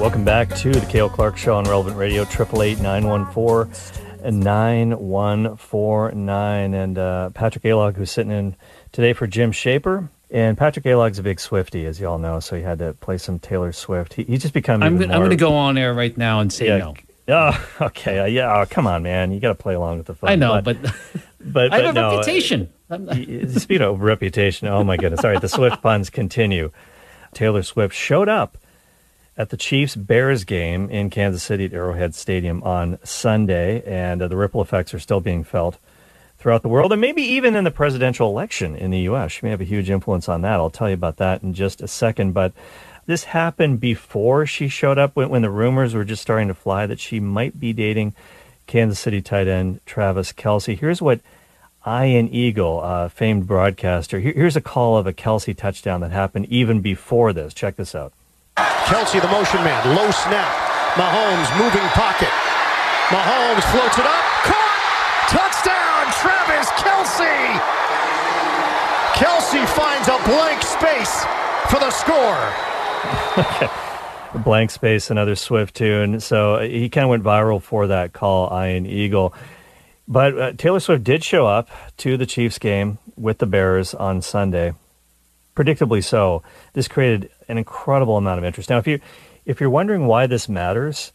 welcome back to the Cale Clarke Show on Relevant Radio, 888-914-9149. And uh, Patrick Alog, who's sitting in today for Jim Shaper. And Patrick Alog's a big Swifty, as you all know, so he had to play some Taylor Swift. He, he's just become I'm, going to go on air right now and say yeah, no. Oh, okay. Uh, yeah, oh, come on, man. You got to play along with the fun. I know, but, but, I have a no, reputation. y- Speaking of reputation, oh my goodness. All right, the Swift puns continue. Taylor Swift showed up at the Chiefs Bears game in Kansas City at Arrowhead Stadium on Sunday, and uh, the ripple effects are still being felt throughout the world, and maybe even in the presidential election in the U.S. She may have a huge influence on that. I'll tell you about that in just a second. But this happened before she showed up, when, when the rumors were just starting to fly that she might be dating Kansas City tight end Travis Kelce. Here's what Ian Eagle, uh, famed broadcaster, here, here's a call of a Kelce touchdown that happened even before this. Check this out. Kelce, the motion man, low snap. Mahomes moving pocket. Mahomes floats it up. Kelce! Kelce finds a blank space for the score. blank space, another Swift tune. So uh, he kind of went viral for that call, Ian Eagle. But uh, Taylor Swift did show up to the Chiefs game with the Bears on Sunday. Predictably so. This created an incredible amount of interest. Now, if you if you're wondering why this matters,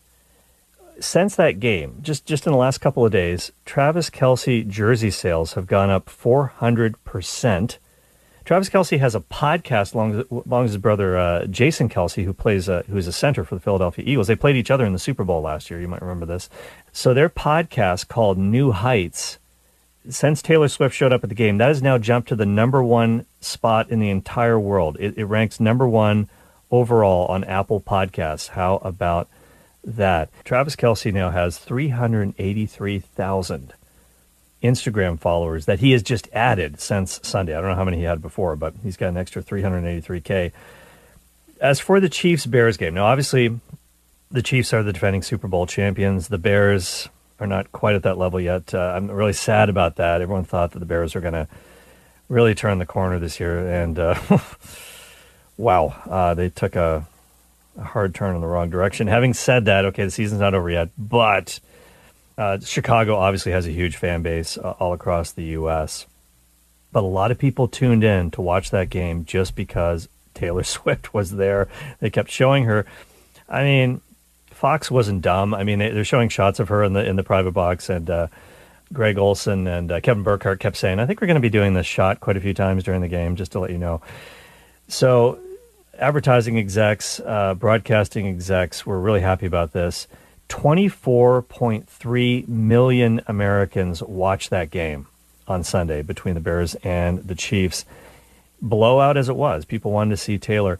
since that game, just just in the last couple of days, Travis Kelce jersey sales have gone up 400 percent. Travis Kelce has a podcast along, along his brother uh, Jason Kelce, who plays uh, who's a center for the Philadelphia Eagles. They played each other in the Super Bowl last year. You might remember this. So their podcast called New Heights. Since Taylor Swift showed up at the game, that has now jumped to the number one spot in the entire world. It, it ranks number one overall on Apple Podcasts. How about that? Travis Kelce now has 383,000 Instagram followers that he has just added since Sunday. I don't know how many he had before, but he's got an extra 383K. As for the Chiefs Bears game, now obviously the Chiefs are the defending Super Bowl champions. The Bears are not quite at that level yet. Uh, I'm really sad about that. Everyone thought that the Bears were going to really turn the corner this year, and uh, wow, uh, they took a, a hard turn in the wrong direction. Having said that, okay, the season's not over yet, but uh, Chicago obviously has a huge fan base uh, all across the U.S. But a lot of people tuned in to watch that game just because Taylor Swift was there. They kept showing her. I mean, Fox wasn't dumb. I mean, they, they're showing shots of her in the in the private box, and uh, Greg Olsen and uh, Kevin Burkhardt kept saying, "I think we're going to be doing this shot quite a few times during the game, just to let you know." So, advertising execs, uh, broadcasting execs were really happy about this. 24.3 million Americans watched that game on Sunday between the Bears and the Chiefs. Blowout as it was, people wanted to see Taylor.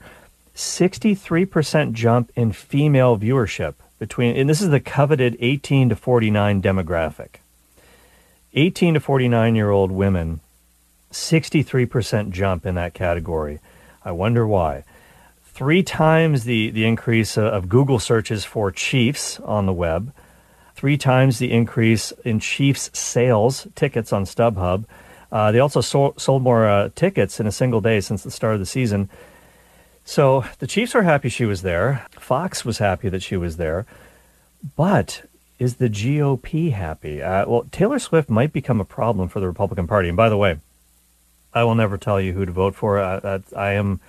63% jump in female viewership between, and this is the coveted 18 to 49 demographic. 18 to 49 year old women, 63% jump in that category. I wonder why. Three times the, the increase uh, of Google searches for Chiefs on the web, three times the increase in Chiefs sales tickets on StubHub. Uh, they also sold, sold more uh, tickets in a single day since the start of the season. So the Chiefs are happy she was there. Fox was happy that she was there. But is the GOP happy? Uh, well, Taylor Swift might become a problem for the Republican Party. And by the way, I will never tell you who to vote for. I, I, I am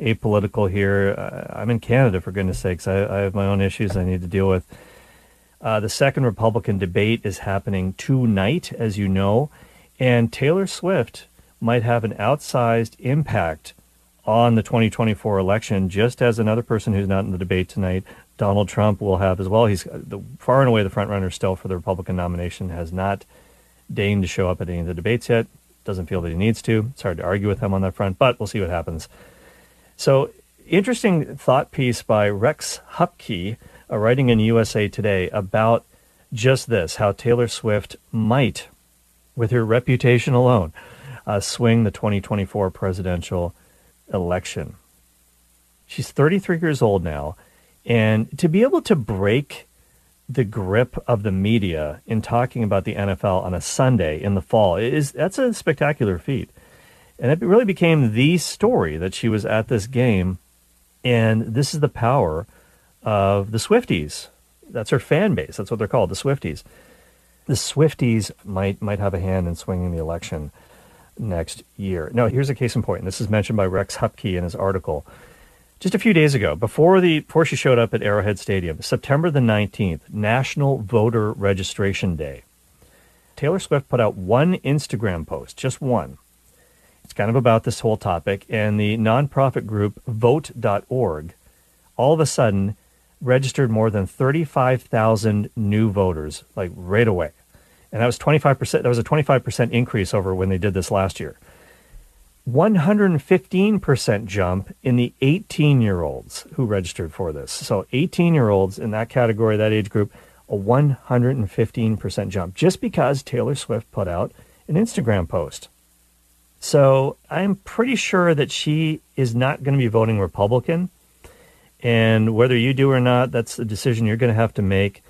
apolitical here. Uh, I'm in Canada, for goodness sakes. I, I have my own issues I need to deal with. Uh, the second Republican debate is happening tonight, as you know, and Taylor Swift might have an outsized impact on the 2024 election, just as another person who's not in the debate tonight, Donald Trump, will have as well. He's the, far and away the front runner still for the Republican nomination, has not deigned to show up at any of the debates yet. Doesn't feel that he needs to. It's hard to argue with him on that front, but we'll see what happens. So, interesting thought piece by Rex Huppke, uh, writing in USA Today about just this how Taylor Swift might, with her reputation alone, uh, swing the 2024 presidential election. She's 33 years old now, And to be able to break the grip of the media in talking about the NFL on a Sunday in the fall is that's a spectacular feat. And it really became the story that she was at this game. And this is the power of the Swifties. That's her fan base. That's what they're called, the Swifties. The Swifties might might have a hand in swinging the election next year. Now, here's a case in point. And this is mentioned by Rex Huppke in his article. Just a few days ago, before the before she showed up at Arrowhead Stadium, September the 19th, National Voter Registration Day. Taylor Swift put out one Instagram post, just one. It's kind of about this whole topic, and the nonprofit group Vote.org all of a sudden registered more than 35,000 new voters, like right away. And that was 25%, that was a 25% increase over when they did this last year. 115% jump in the 18 year olds who registered for this. So 18 year olds in that category, that age group, a 115% jump just because Taylor Swift put out an Instagram post. So I'm pretty sure that she is not going to be voting Republican. And whether you do or not, that's the decision you're going to have to make.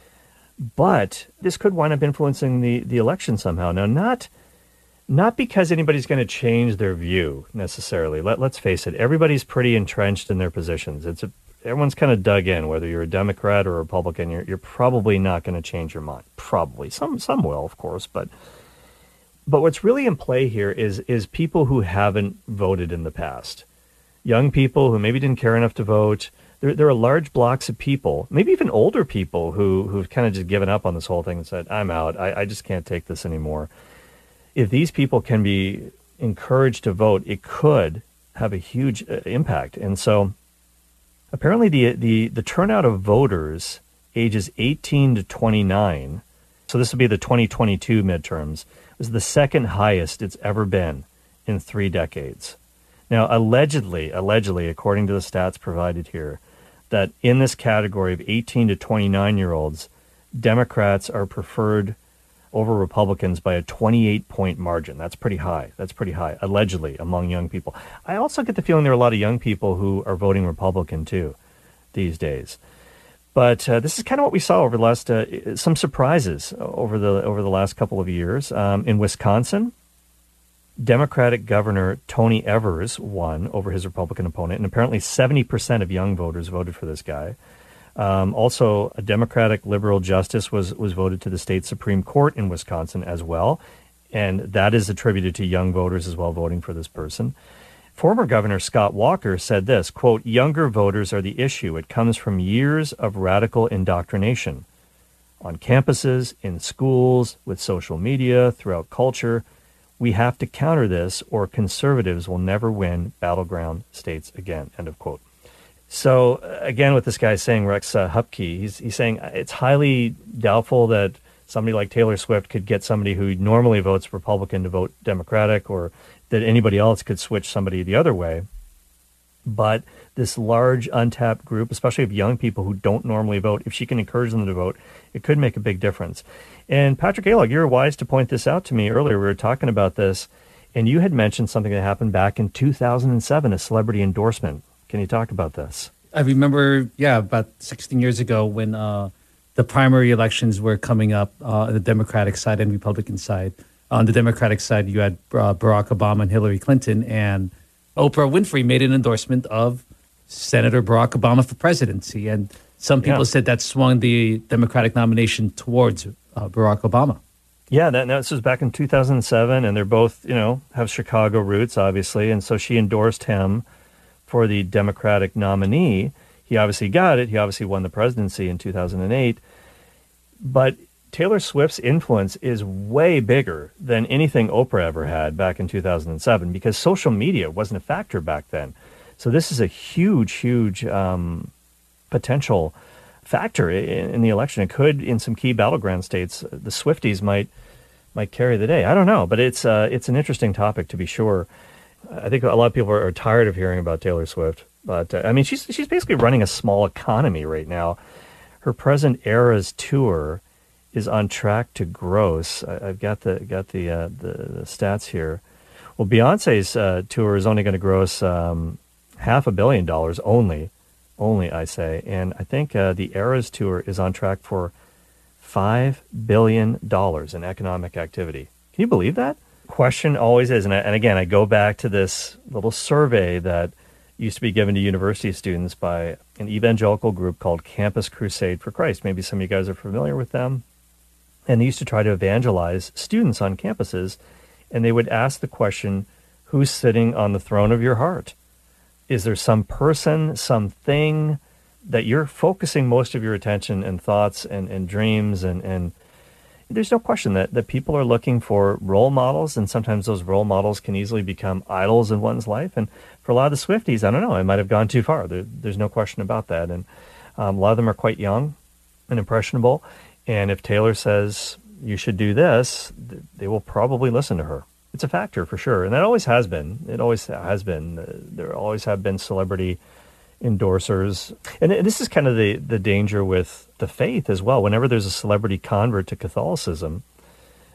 But this could wind up influencing the, the election somehow. Now, not not because anybody's going to change their view necessarily. Let, let's face it, everybody's pretty entrenched in their positions. It's a, everyone's kind of dug in, whether you're a Democrat or a Republican. You're, you're probably not going to change your mind. Probably some some will, of course, but but what's really in play here is is people who haven't voted in the past, young people who maybe didn't care enough to vote. There, there are large blocks of people, maybe even older people, who who've kind of just given up on this whole thing and said, "I'm out. I, I just can't take this anymore." if these people can be encouraged to vote, it could have a huge uh, impact. And so, apparently, the the the turnout of voters ages 18 to 29, so this would be the 2022 midterms, was the second highest it's ever been in three decades. Now, allegedly, allegedly, according to the stats provided here, that in this category of 18 to 29 year olds, Democrats are preferred over Republicans by a 28 point margin. That's pretty high. That's pretty high, allegedly, among young people. I also get the feeling there are a lot of young people who are voting Republican too these days. But uh, this is kind of what we saw over the last uh, some surprises over the over the last couple of years um, in Wisconsin. Democratic Governor Tony Evers won over his Republican opponent, and apparently 70% of young voters voted for this guy. Um, also, a Democratic liberal justice was, was voted to the state Supreme Court in Wisconsin as well. And that is attributed to young voters as well voting for this person. Former Governor Scott Walker said this quote, younger voters are the issue. It comes from years of radical indoctrination on campuses, in schools, with social media, throughout culture. We have to counter this, or conservatives will never win battleground states again. End of quote. So uh, again, what this guy is saying Rex uh, Huppke, he's he's saying it's highly doubtful that somebody like Taylor Swift could get somebody who normally votes Republican to vote Democratic, or that anybody else could switch somebody the other way. But this large untapped group, especially of young people who don't normally vote, if she can encourage them to vote, it could make a big difference. And Patrick Alog, you're wise to point this out to me earlier. We were talking about this, and you had mentioned something that happened back in 2007, a celebrity endorsement. Can you talk about this? I remember, yeah, about 16 years ago when uh, the primary elections were coming up uh, on the Democratic side and Republican side. On the Democratic side, you had uh, Barack Obama and Hillary Clinton, and Oprah Winfrey made an endorsement of Senator Barack Obama for presidency. And some people Yeah. said that swung the Democratic nomination towards uh, Barack Obama. Yeah, that, this was back in 2007, and they're both, you know, have Chicago roots, obviously. And so she endorsed him for the Democratic nominee. He obviously got it. He obviously won the presidency in 2008. But Taylor Swift's influence is way bigger than anything Oprah ever had back in 2007 because social media wasn't a factor back then. So this is a huge, huge um, potential factor in, in the election. It could, in some key battleground states, the Swifties might might carry the day. I don't know, but it's uh, it's an interesting topic to be sure. I think a lot of people are, are tired of hearing about Taylor Swift, but uh, I mean, she's she's basically running a small economy right now. Her present Eras tour is on track to gross. I, I've got the got the, uh, the the stats here. Well, Beyonce's uh, tour is only going to gross um, half a billion dollars only, only, I say. And I think uh, the Eras Tour is on track for $5 billion in economic activity. Can you believe that? Question always is, and, I, and again, I go back to this little survey that used to be given to university students by an evangelical group called Campus Crusade for Christ. Maybe some of you guys are familiar with them. And they used to try to evangelize students on campuses, and they would ask the question, Who's sitting on the throne of your heart? Is there some person, something that you're focusing most of your attention and thoughts and, and dreams and, and there's no question that, that people are looking for role models and sometimes those role models can easily become idols in one's life. And for a lot of the swifties i don't know i might have gone too far. There, there's no question about that. And um, a lot of them are quite young and impressionable. And if taylor says you should do this th- they will probably listen to her. It's a factor for sure. And that always has been. It always has been Uh, there always have been celebrity endorsers. And this is kind of the, the danger with the faith as well. Whenever there's a celebrity convert to Catholicism,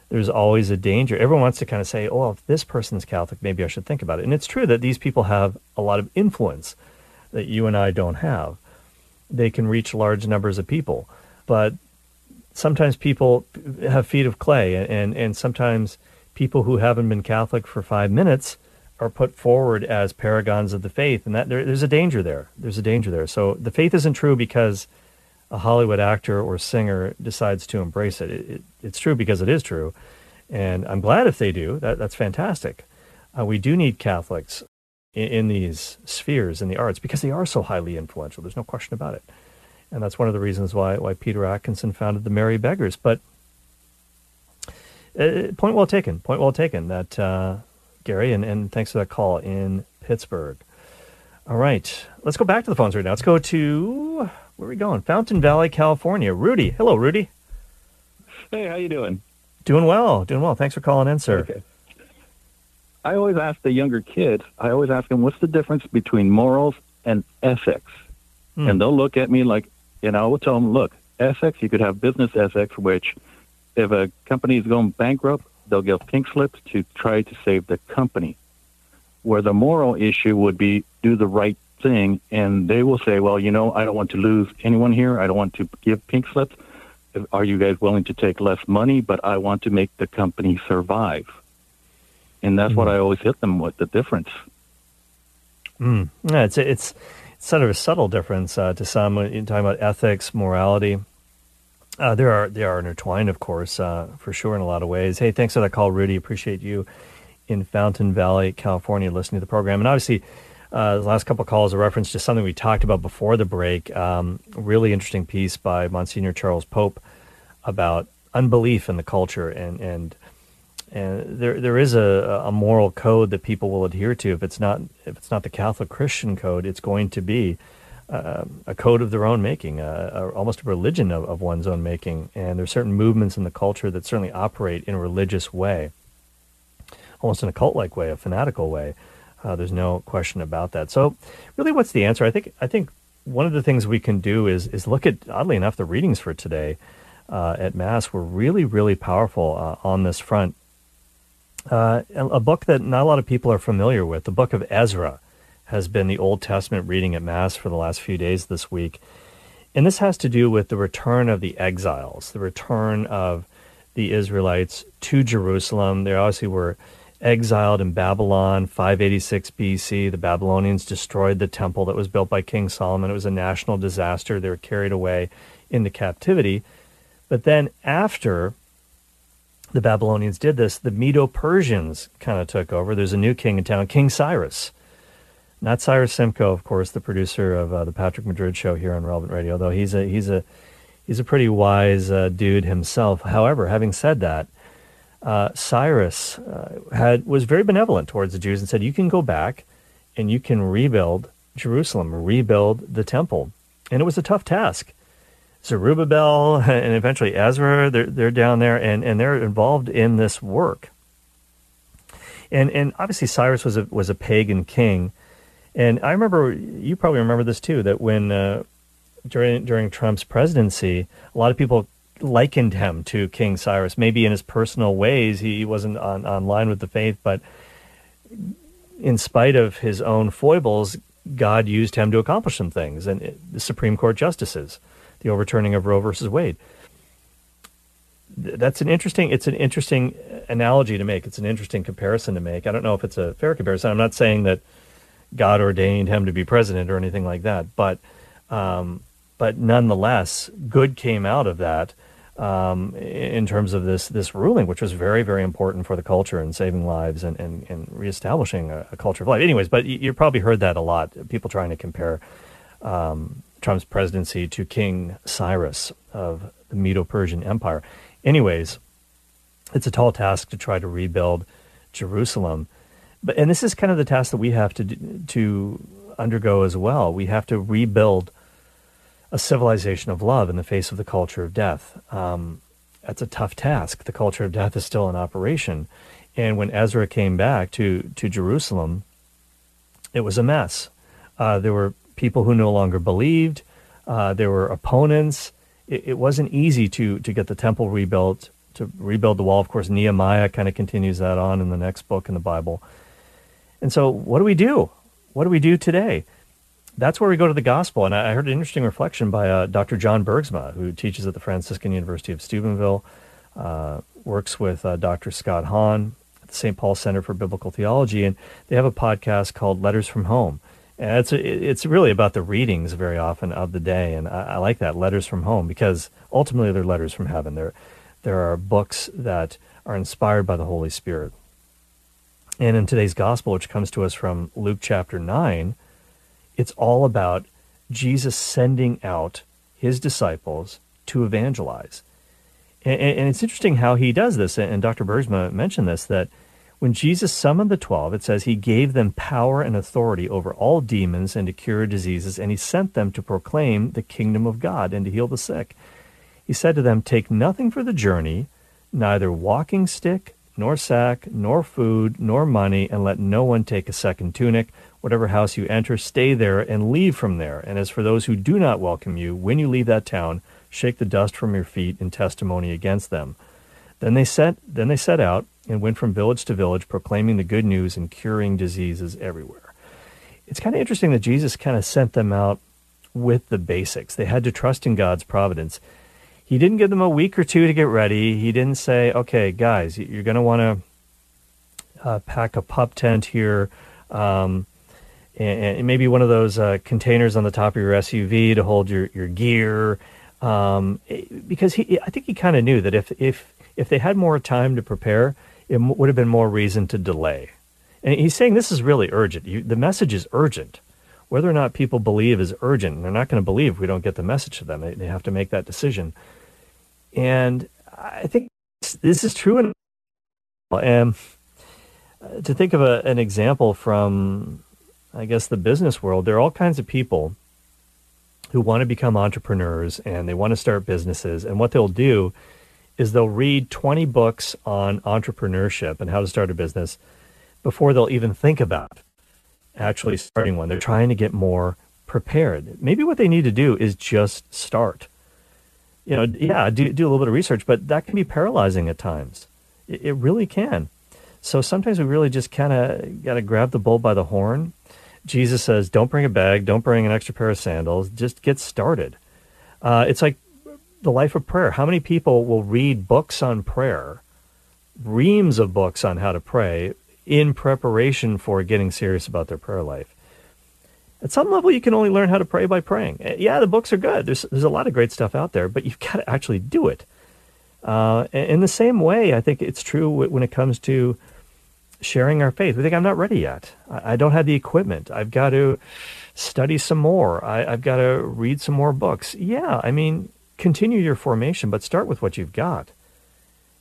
there's always a danger. Everyone wants to kind of say, oh, if this person's Catholic, maybe I should think about it. And it's true that these people have a lot of influence that you and I don't have. They can reach large numbers of people. But sometimes people have feet of clay, and, and sometimes people who haven't been Catholic for five minutes are put forward as paragons of the faith, and that there, there's a danger there. There's a danger there. So the faith isn't true because a Hollywood actor or singer decides to embrace it. it, it it's true because it is true, and I'm glad if they do. That, that's fantastic. Uh, we do need Catholics in, in these spheres in the arts because they are so highly influential. There's no question about it, and that's one of the reasons why why Peter Atkinson founded the Merry Beggars. But uh, point well taken. Point well taken. That. Uh, Gary, and, and thanks for that call in Pittsburgh. All right, let's go back to the phones right now. Let's go to where are we going? Fountain Valley, California. Rudy, hello, Rudy. Hey, how you doing? Doing well, doing well. Thanks for calling in, sir. Okay. I always ask the younger kids. I always ask them, "What's the difference between morals and ethics?" Hmm. And they'll look at me like, you know, I will tell them, "Look, ethics. You could have business ethics, which, if a company is going bankrupt, they'll give pink slips to try to save the company. Where the moral issue would be do the right thing, and they will say, well, you know, I don't want to lose anyone here. I don't want to give pink slips. Are you guys willing to take less money? But I want to make the company survive. And that's what I always hit them with the difference. Mm. Yeah, it's it's it's sort of a subtle difference uh, to some. When you're talking about ethics, morality. Uh, there are they are intertwined, of course, uh, for sure in a lot of ways. Hey, thanks for that call, Rudy. Appreciate you in Fountain Valley, California, listening to the program. And obviously, uh, the last couple calls are reference to something we talked about before the break. Um, really interesting piece by Monsignor Charles Pope about unbelief in the culture and and and there there is a, a moral code that people will adhere to. If it's not if it's not the Catholic Christian code, it's going to be uh, a code of their own making, uh, almost a religion of, of one's own making. And there's certain movements in the culture that certainly operate in a religious way, almost in a cult-like way, a fanatical way. Uh, there's no question about that. So, really, what's the answer? I think I think one of the things we can do is is look at oddly enough the readings for today uh, at Mass were really really powerful uh, on this front. A book that not a lot of people are familiar with, the book of Ezra, has been the Old Testament reading at Mass for the last few days this week. And this has to do with the return of the exiles, the return of the Israelites to Jerusalem. They obviously were exiled in Babylon, 586 BC. The Babylonians destroyed the temple that was built by King Solomon. It was a national disaster. They were carried away into captivity. But then after the Babylonians did this, the Medo Persians kind of took over. There's a new king in town, King Cyrus. Not Cyrus Simcoe, of course, the producer of uh, the Patrick Madrid show here on Relevant Radio, though he's a he's a he's a pretty wise uh, dude himself. However, having said that, uh, Cyrus uh, had was very benevolent towards the Jews and said, "You can go back and you can rebuild Jerusalem, rebuild the temple." And it was a tough task. Zerubbabel and eventually Ezra, they're, they're down there and, and they're involved in this work. And, and obviously Cyrus was a, was a pagan king. And I remember, you probably remember this too, that when uh, during, during Trump's presidency, a lot of people likened him to King Cyrus. Maybe in his personal ways, he wasn't on, on line with the faith, but in spite of his own foibles, God used him to accomplish some things, and it- the Supreme Court justices, the overturning of Roe versus Wade. That's an interesting. It's an interesting analogy to make. It's an interesting comparison to make. I don't know if it's a fair comparison. I'm not saying that God ordained him to be president or anything like that, but um, but nonetheless, good came out of that um, in terms of this this ruling, which was very very important for the culture and saving lives and and, and reestablishing a, a culture of life. Anyways, but you, you probably heard that a lot. People trying to compare um, Trump's presidency to King Cyrus of the Medo-Persian Empire. Anyways, it's a tall task to try to rebuild Jerusalem, but and this is kind of the task that we have to do, to undergo as well. We have to rebuild a civilization of love in the face of the culture of death. Um, that's a tough task. The culture of death is still in operation, and when Ezra came back to to Jerusalem, it was a mess. Uh, there were people who no longer believed. Uh, there were opponents. It, it wasn't easy to to get the temple rebuilt, to rebuild the wall. Of course, Nehemiah kind of continues that on in the next book in the Bible. And so, what do we do? What do we do today? That's where we go to the gospel. And I heard an interesting reflection by uh, Dr. John Bergsma, who teaches at the Franciscan University of Steubenville, uh, works with uh, Dr. Scott Hahn at the St. Paul Center for Biblical Theology, and they have a podcast called Letters from Home. And it's it's really about the readings very often of the day, and I, I like that letters from home because ultimately they're letters from heaven. There there are books that are inspired by the Holy Spirit. And in today's gospel, which comes to us from Luke chapter nine, it's all about Jesus sending out his disciples to evangelize. And, and and it's interesting how he does this. And Dr. Bergsma mentioned this that when Jesus summoned the 12, it says he gave them power and authority over all demons and to cure diseases, and he sent them to proclaim the kingdom of God and to heal the sick. He said to them, Take nothing for the journey, neither walking stick, nor sack, nor food, nor money, and let no one take a second tunic. Whatever house you enter, stay there and leave from there. And as for those who do not welcome you, when you leave that town, shake the dust from your feet in testimony against them. Then they set then they set out and went from village to village proclaiming the good news and curing diseases everywhere. It's kind of interesting that Jesus kind of sent them out with the basics. They had to trust in God's providence. He didn't give them a week or two to get ready. He didn't say, "Okay, guys, you're going to want to uh, pack a pup tent here." Um, and, and maybe one of those uh, containers on the top of your SUV to hold your, your gear. Um, because he, I think he kind of knew that if, if, if they had more time to prepare, it would have been more reason to delay. And he's saying this is really urgent. You, the message is urgent. Whether or not people believe is urgent. They're not going to believe if we don't get the message to them. They, they have to make that decision. And I think this is true. And to think of a, an example from I guess, the business world, there are all kinds of people who want to become entrepreneurs and they want to start businesses. And what they'll do is they'll read 20 books on entrepreneurship and how to start a business before they'll even think about actually starting one. They're trying to get more prepared. Maybe what they need to do is just start. You know, yeah, do, do a little bit of research, but that can be paralyzing at times. It, it really can. So sometimes we really just kind of got to grab the bull by the horn. Jesus says, don't bring a bag, don't bring an extra pair of sandals, just get started. Uh, it's like the life of prayer. How many people will read books on prayer, reams of books on how to pray, in preparation for getting serious about their prayer life? At some level, you can only learn how to pray by praying. Uh, Yeah, the books are good. There's, there's a lot of great stuff out there, but you've got to actually do it. Uh, in the same way, I think it's true when it comes to sharing our faith. We think I'm not ready yet. I, I don't have the equipment. I've got to study some more. I, I've got to read some more books. Yeah, I mean, continue your formation, but start with what you've got.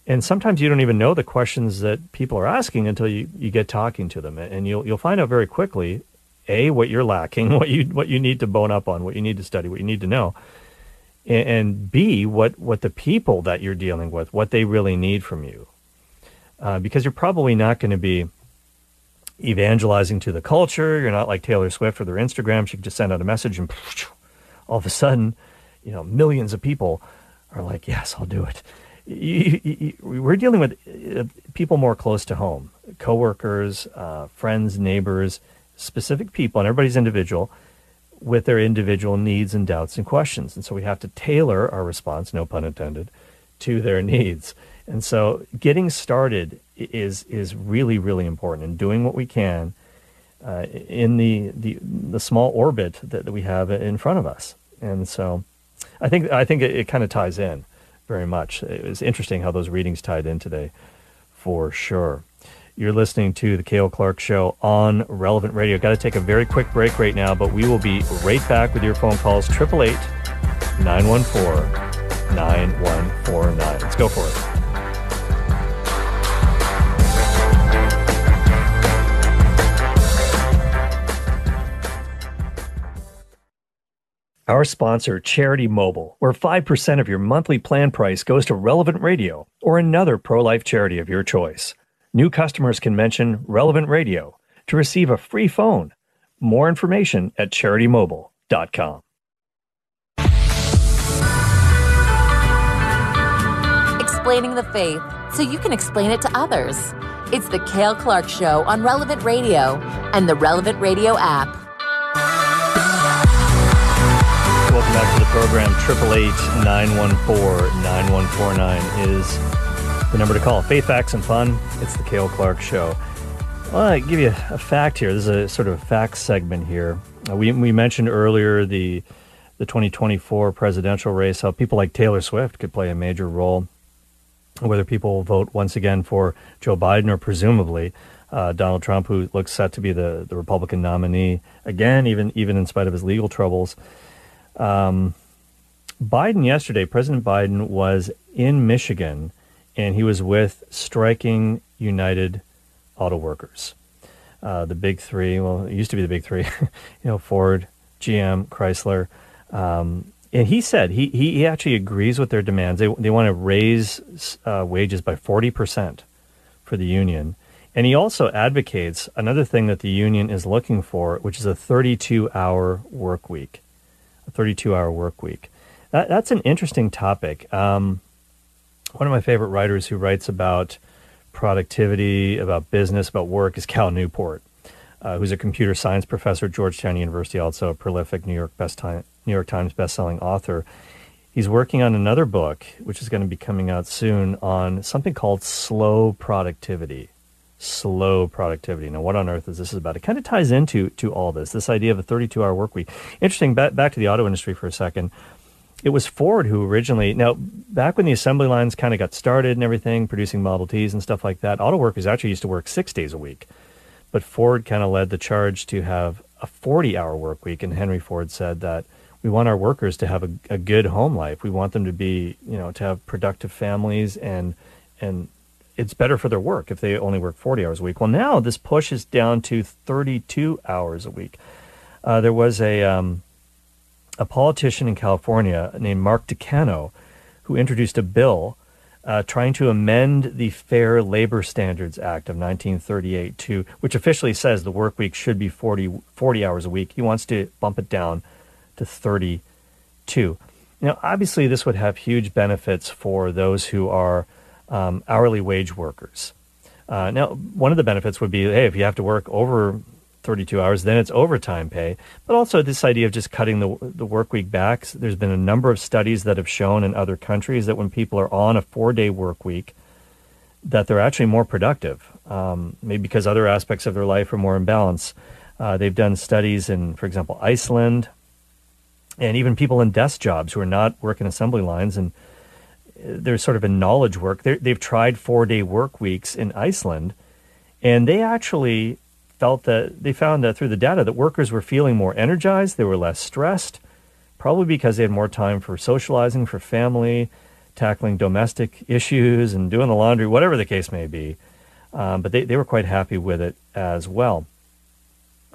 And sometimes you don't even know the questions that people are asking until you, you get talking to them, and you'll you'll find out very quickly, a what you're lacking, what you what you need to bone up on, what you need to study, what you need to know, and, and b what what the people that you're dealing with, what they really need from you uh, because you're probably not going to be evangelizing to the culture. You're not like Taylor Swift or their Instagram. She can just send out a message and all of a sudden, you know, millions of people are like, yes, I'll do it. We're dealing with uh, people more close to home, coworkers, uh, friends, neighbors, specific people, and everybody's individual, with their individual needs and doubts and questions. And so we have to tailor our response, no pun intended, to their needs. And so getting started is is really really important and doing what we can uh, in the, the the small orbit that, we have in front of us. And so I think I think it, it kind of ties in very much. It was interesting how those readings tied in today, for sure. You're listening to the Cale Clarke Show on Relevant Radio. Got to take a very quick break right now, but we will be right back with your phone calls 888 914 9149. Let's go for it. Our sponsor, Charity Mobile, where 5% of your monthly plan price goes to Relevant Radio or another pro life charity of your choice. New customers can mention Relevant Radio to receive a free phone. More information at charitymobile.com. Explaining the faith so you can explain it to others. It's the Cale Clarke Show on Relevant Radio and the Relevant Radio app. Welcome back to the program. 888 914 9149 is the number to call. Faith, Facts, and Fun. It's the Cale Clarke Show. Well, I give you a fact here. This is a sort of facts segment here. Uh, we, we mentioned earlier the the 2024 presidential race, how people like Taylor Swift could play a major role, whether people vote once again for Joe Biden or presumably uh, Donald Trump, who looks set to be the, the Republican nominee again, even even in spite of his legal troubles. Um, Biden yesterday, President Biden was in Michigan, and he was with striking United Auto Workers, uh, the big three. Well, it used to be the big three, you know, Ford, GM, Chrysler. Um, and he said he, he, actually agrees with their demands. They, they want to raise uh, wages by 40% for the union. And he also advocates another thing that the union is looking for, which is a 32 hour work week. A 32 hour work week. That, that's an interesting topic. Um, one of my favorite writers who writes about productivity, about business, about work is Cal Newport, uh, who's a computer science professor at Georgetown University, also a prolific New York best time, New York Times bestselling author. He's working on another book, which is going to be coming out soon, on something called slow productivity. Slow productivity. Now, what on earth is this about? It kind of ties into to all this. This idea of a 32-hour work week. Interesting. Back back to the auto industry for a second it was Ford who originally now back when the assembly lines kind of got started and everything, producing Model Ts and stuff like that. Auto workers actually used to work six days a week, but Ford kind of led the charge to have a 40-hour work week. And Henry Ford said that we want our workers to have a, a good home life. We want them to be, you know, to have productive families and and it's better for their work if they only work 40 hours a week. Well, now this pushes down to 32 hours a week. Uh, there was a um, a politician in California named Mark Takano who introduced a bill uh, trying to amend the Fair Labor Standards Act of 1938 to which officially says the work week should be 40, 40 hours a week. He wants to bump it down to 32. Now, obviously, this would have huge benefits for those who are um, hourly wage workers. Uh, now, one of the benefits would be, hey, if you have to work over 32 hours, then it's overtime pay. But also this idea of just cutting the the work week back. There's been a number of studies that have shown in other countries that when people are on a four day work week, that they're actually more productive. Um, maybe because other aspects of their life are more in balance. Uh, they've done studies in, for example, Iceland, and even people in desk jobs who are not working assembly lines and they're sort of in knowledge work. They're, they've tried four day work weeks in Iceland, and they actually felt that they found that through the data that workers were feeling more energized, they were less stressed, probably because they had more time for socializing, for family, tackling domestic issues, and doing the laundry, whatever the case may be. Um, but they, they were quite happy with it as well.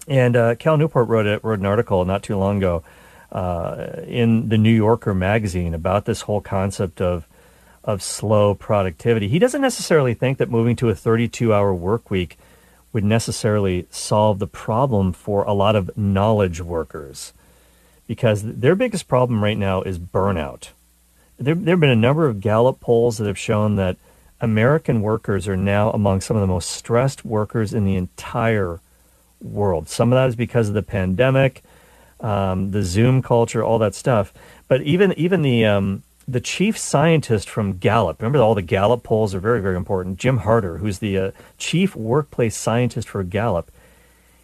And uh, Cal Newport wrote, a, wrote an article not too long ago uh, in the New Yorker magazine about this whole concept of of slow productivity. He doesn't necessarily think that moving to a 32 hour work week would necessarily solve the problem for a lot of knowledge workers because their biggest problem right now is burnout. There, there have been a number of Gallup polls that have shown that American workers are now among some of the most stressed workers in the entire world. Some of that is because of the pandemic, um, the Zoom culture, all that stuff. But even even the um, the chief scientist from Gallup, remember all the Gallup polls are very very important. Jim Harter, who's the uh, chief workplace scientist for Gallup,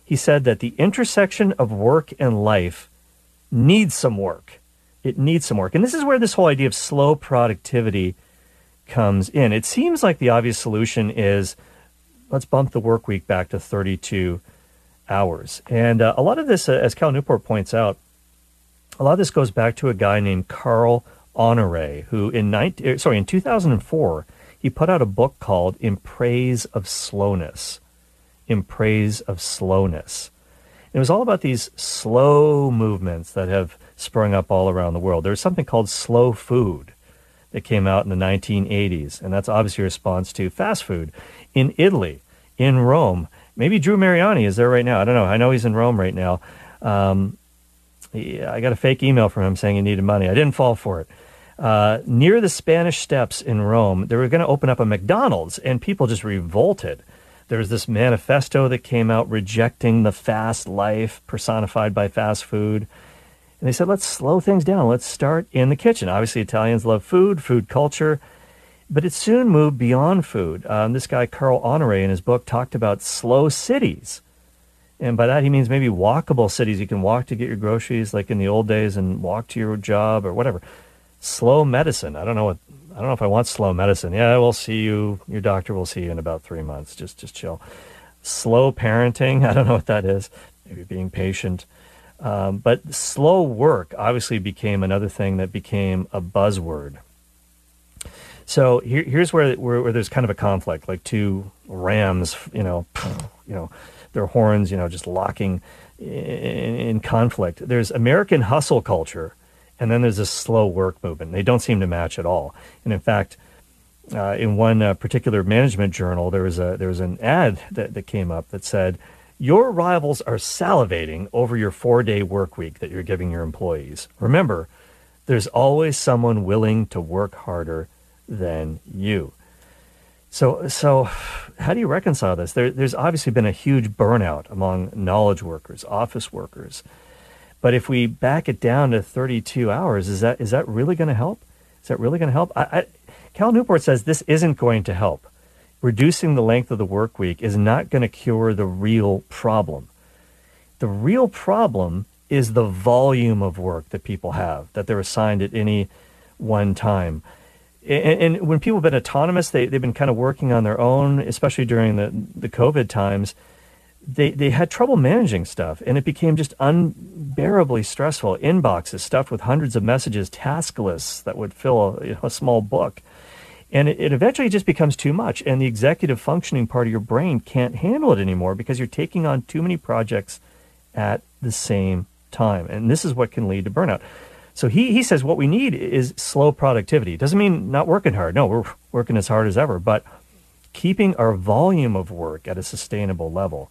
he said that the intersection of work and life needs some work. It needs some work, and this is where this whole idea of slow productivity comes in. It seems like the obvious solution is let's bump the work week back to 32 hours. And uh, a lot of this, uh, as Cal Newport points out, a lot of this goes back to a guy named Carl Honore, who in 19, uh, sorry in 2004 he put out a book called "In Praise of Slowness." In Praise of Slowness. It was all about these slow movements that have sprung up all around the world. There's something called slow food that came out in the 1980s, and that's obviously a response to fast food. In Italy, in Rome, maybe Drew Mariani is there right now. I don't know. I know he's in Rome right now. Um, I got a fake email from him saying he needed money. I didn't fall for it. Uh, near the Spanish Steps in Rome, they were going to open up a McDonald's, and people just revolted. There was this manifesto that came out rejecting the fast life personified by fast food. And they said, let's slow things down. Let's start in the kitchen. Obviously, Italians love food, food culture, but it soon moved beyond food. Um, this guy, Carl Honore, in his book, talked about slow cities. And by that, he means maybe walkable cities. You can walk to get your groceries like in the old days and walk to your job or whatever. Slow medicine. I don't know what. I don't know if I want slow medicine. Yeah, we'll see you. Your doctor will see you in about three months. Just, just chill. Slow parenting. I don't know what that is. Maybe being patient. Um, but slow work obviously became another thing that became a buzzword. So here, here's where, where where there's kind of a conflict, like two rams, you know, you know, their horns, you know, just locking in, in conflict. There's American hustle culture, and then there's this slow work movement. They don't seem to match at all. And in fact, uh, in one uh, particular management journal, there was a there was an ad that, that came up that said, "Your rivals are salivating over your four day work week that you're giving your employees. Remember, there's always someone willing to work harder than you." So, so how do you reconcile this? There, there's obviously been a huge burnout among knowledge workers, office workers. But if we back it down to 32 hours, is that is that really going to help? Is that really going to help? I, I, Cal Newport says this isn't going to help. Reducing the length of the work week is not going to cure the real problem. The real problem is the volume of work that people have that they're assigned at any one time. And, and when people have been autonomous, they, they've been kind of working on their own, especially during the, the COVID times. They, they had trouble managing stuff, and it became just unbearably stressful. Inboxes stuffed with hundreds of messages, task lists that would fill a, you know, a small book. And it, it eventually just becomes too much, and the executive functioning part of your brain can't handle it anymore because you're taking on too many projects at the same time. And this is what can lead to burnout. So he, he says what we need is slow productivity. It doesn't mean not working hard. No, we're working as hard as ever, but keeping our volume of work at a sustainable level.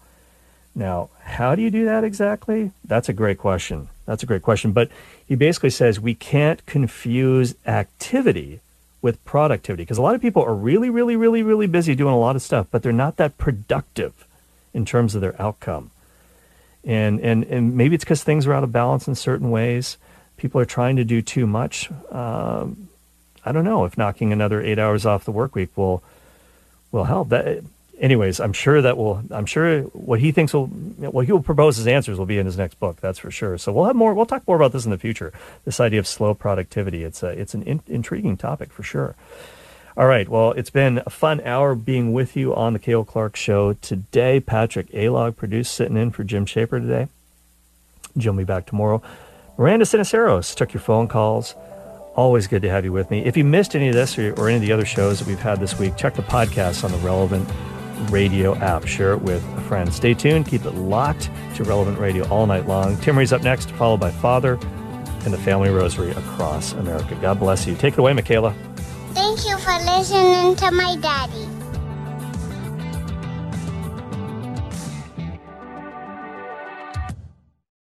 Now, how do you do that exactly? That's a great question. That's a great question. But he basically says we can't confuse activity with productivity because a lot of people are really, really, really, really busy doing a lot of stuff, but they're not that productive in terms of their outcome. And, and, and maybe it's because things are out of balance in certain ways. People are trying to do too much. Um, I don't know if knocking another eight hours off the work week will will help. That, anyways, I'm sure that will. I'm sure what he thinks will, what he will propose his answers will be in his next book. That's for sure. So we'll have more. We'll talk more about this in the future. This idea of slow productivity. It's a, it's an in, intriguing topic for sure. All right. Well, it's been a fun hour being with you on the Cale Clarke Show today. Patrick Alog produced, sitting in for Jim Shaper today. Jim will be back tomorrow. Miranda Siniceros took your phone calls. Always good to have you with me. If you missed any of this or, or any of the other shows that we've had this week, check the podcast on the Relevant Radio app. Share it with a friend. Stay tuned. Keep it locked to Relevant Radio all night long. Timmerie's up next, followed by Father and the Family Rosary across America. God bless you. Take it away, Michaela. Thank you for listening to my daddy.